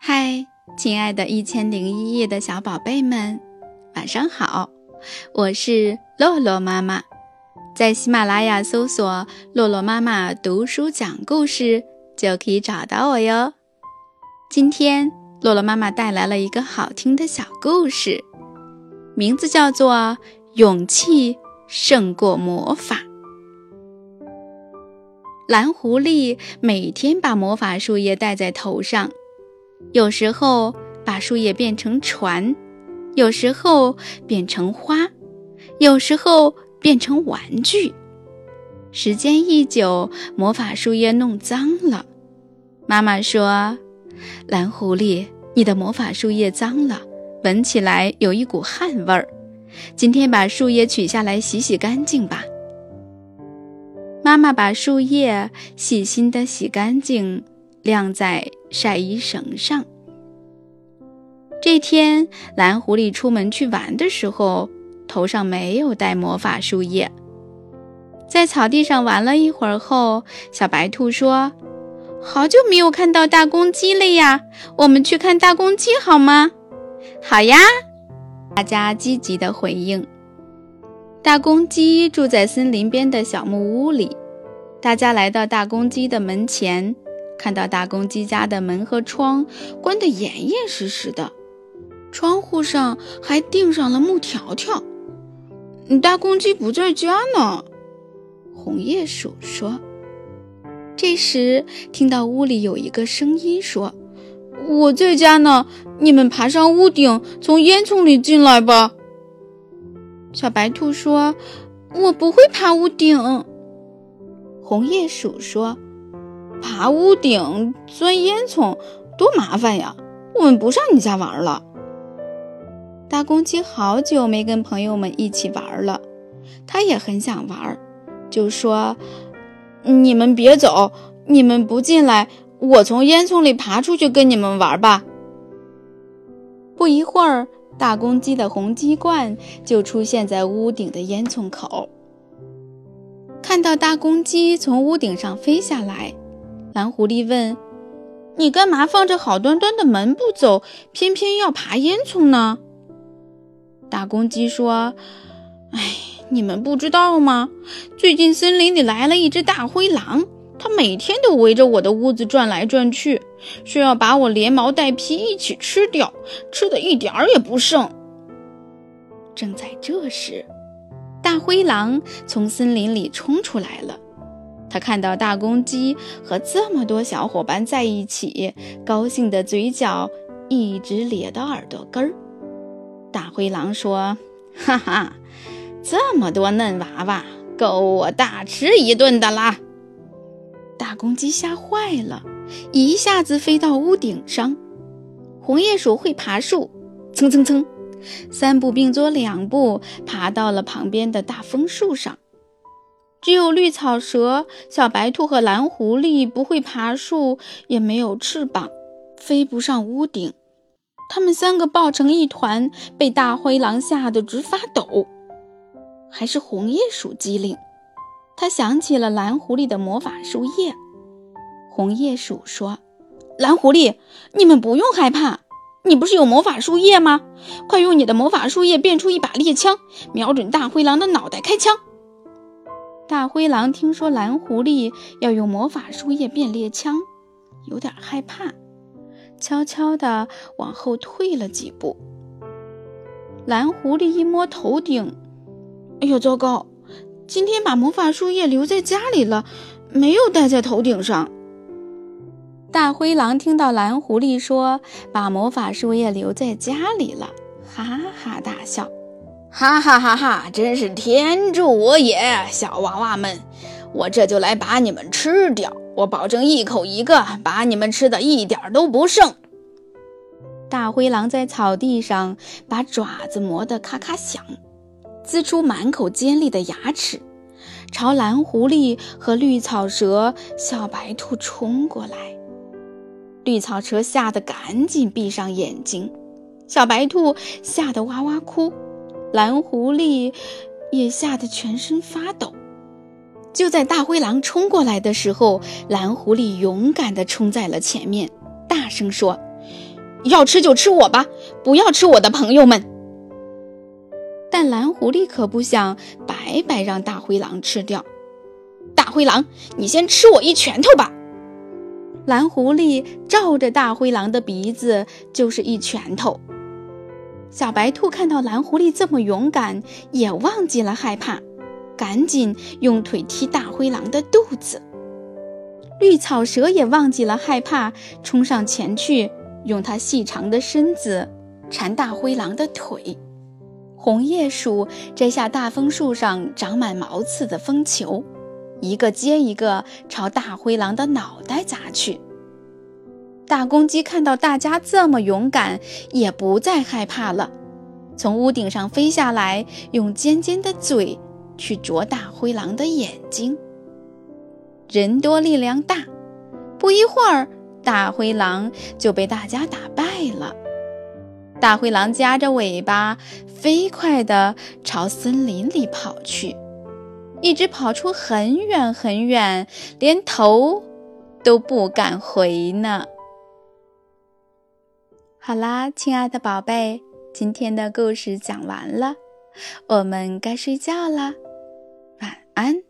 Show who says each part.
Speaker 1: 嗨，亲爱的《一千零一夜》的小宝贝们，晚上好！我是洛洛妈妈，在喜马拉雅搜索“洛洛妈妈读书讲故事”就可以找到我哟。今天，洛洛妈妈带来了一个好听的小故事，名字叫做《勇气胜过魔法》。蓝狐狸每天把魔法树叶戴在头上。有时候把树叶变成船，有时候变成花，有时候变成玩具。时间一久，魔法树叶弄脏了。妈妈说：“蓝狐狸，你的魔法树叶脏了，闻起来有一股汗味儿。今天把树叶取下来洗洗干净吧。”妈妈把树叶细心地洗干净。晾在晒衣绳上。这天，蓝狐狸出门去玩的时候，头上没有戴魔法树叶。在草地上玩了一会儿后，小白兔说：“好久没有看到大公鸡了呀，我们去看大公鸡好吗？”“好呀！”大家积极地回应。大公鸡住在森林边的小木屋里。大家来到大公鸡的门前。看到大公鸡家的门和窗关得严严实实的，窗户上还钉上了木条条。大公鸡不在家呢，红叶鼠说。这时听到屋里有一个声音说：“我在家呢，你们爬上屋顶，从烟囱里进来吧。”小白兔说：“我不会爬屋顶。”红叶鼠说。爬屋顶、钻烟囱，多麻烦呀！我们不上你家玩了。大公鸡好久没跟朋友们一起玩了，它也很想玩，就说：“你们别走，你们不进来，我从烟囱里爬出去跟你们玩吧。”不一会儿，大公鸡的红鸡冠就出现在屋顶的烟囱口。看到大公鸡从屋顶上飞下来。蓝狐狸问：“你干嘛放着好端端的门不走，偏偏要爬烟囱呢？”大公鸡说：“哎，你们不知道吗？最近森林里来了一只大灰狼，它每天都围着我的屋子转来转去，说要把我连毛带皮一起吃掉，吃的一点儿也不剩。”正在这时，大灰狼从森林里冲出来了。他看到大公鸡和这么多小伙伴在一起，高兴的嘴角一直咧到耳朵根儿。大灰狼说：“哈哈，这么多嫩娃娃，够我大吃一顿的啦！”大公鸡吓坏了，一下子飞到屋顶上。红鼹鼠会爬树，蹭蹭蹭，三步并作两步爬到了旁边的大枫树上。只有绿草蛇、小白兔和蓝狐狸不会爬树，也没有翅膀，飞不上屋顶。他们三个抱成一团，被大灰狼吓得直发抖。还是红叶鼠机灵，他想起了蓝狐狸的魔法树叶。红叶鼠说：“蓝狐狸，你们不用害怕，你不是有魔法树叶吗？快用你的魔法树叶变出一把猎枪，瞄准大灰狼的脑袋开枪。”大灰狼听说蓝狐狸要用魔法树叶变猎枪，有点害怕，悄悄地往后退了几步。蓝狐狸一摸头顶，哎呦，糟糕！今天把魔法树叶留在家里了，没有戴在头顶上。大灰狼听到蓝狐狸说把魔法树叶留在家里了，哈哈大笑。哈哈哈哈！真是天助我也，小娃娃们，我这就来把你们吃掉，我保证一口一个，把你们吃的一点都不剩。大灰狼在草地上把爪子磨得咔咔响，呲出满口尖利的牙齿，朝蓝狐狸和绿草蛇、小白兔冲过来。绿草蛇吓得赶紧闭上眼睛，小白兔吓得哇哇哭。蓝狐狸也吓得全身发抖。就在大灰狼冲过来的时候，蓝狐狸勇敢地冲在了前面，大声说：“要吃就吃我吧，不要吃我的朋友们。但蓝狐狸可不想白白让大灰狼吃掉。大灰狼，你先吃我一拳头吧！蓝狐狸照着大灰狼的鼻子就是一拳头。小白兔看到蓝狐狸这么勇敢，也忘记了害怕，赶紧用腿踢大灰狼的肚子。绿草蛇也忘记了害怕，冲上前去，用它细长的身子缠大灰狼的腿。红叶鼠摘下大枫树上长满毛刺的枫球，一个接一个朝大灰狼的脑袋砸去。大公鸡看到大家这么勇敢，也不再害怕了，从屋顶上飞下来，用尖尖的嘴去啄大灰狼的眼睛。人多力量大，不一会儿，大灰狼就被大家打败了。大灰狼夹着尾巴，飞快地朝森林里跑去，一直跑出很远很远，连头都不敢回呢。好啦，亲爱的宝贝，今天的故事讲完了，我们该睡觉了，晚安。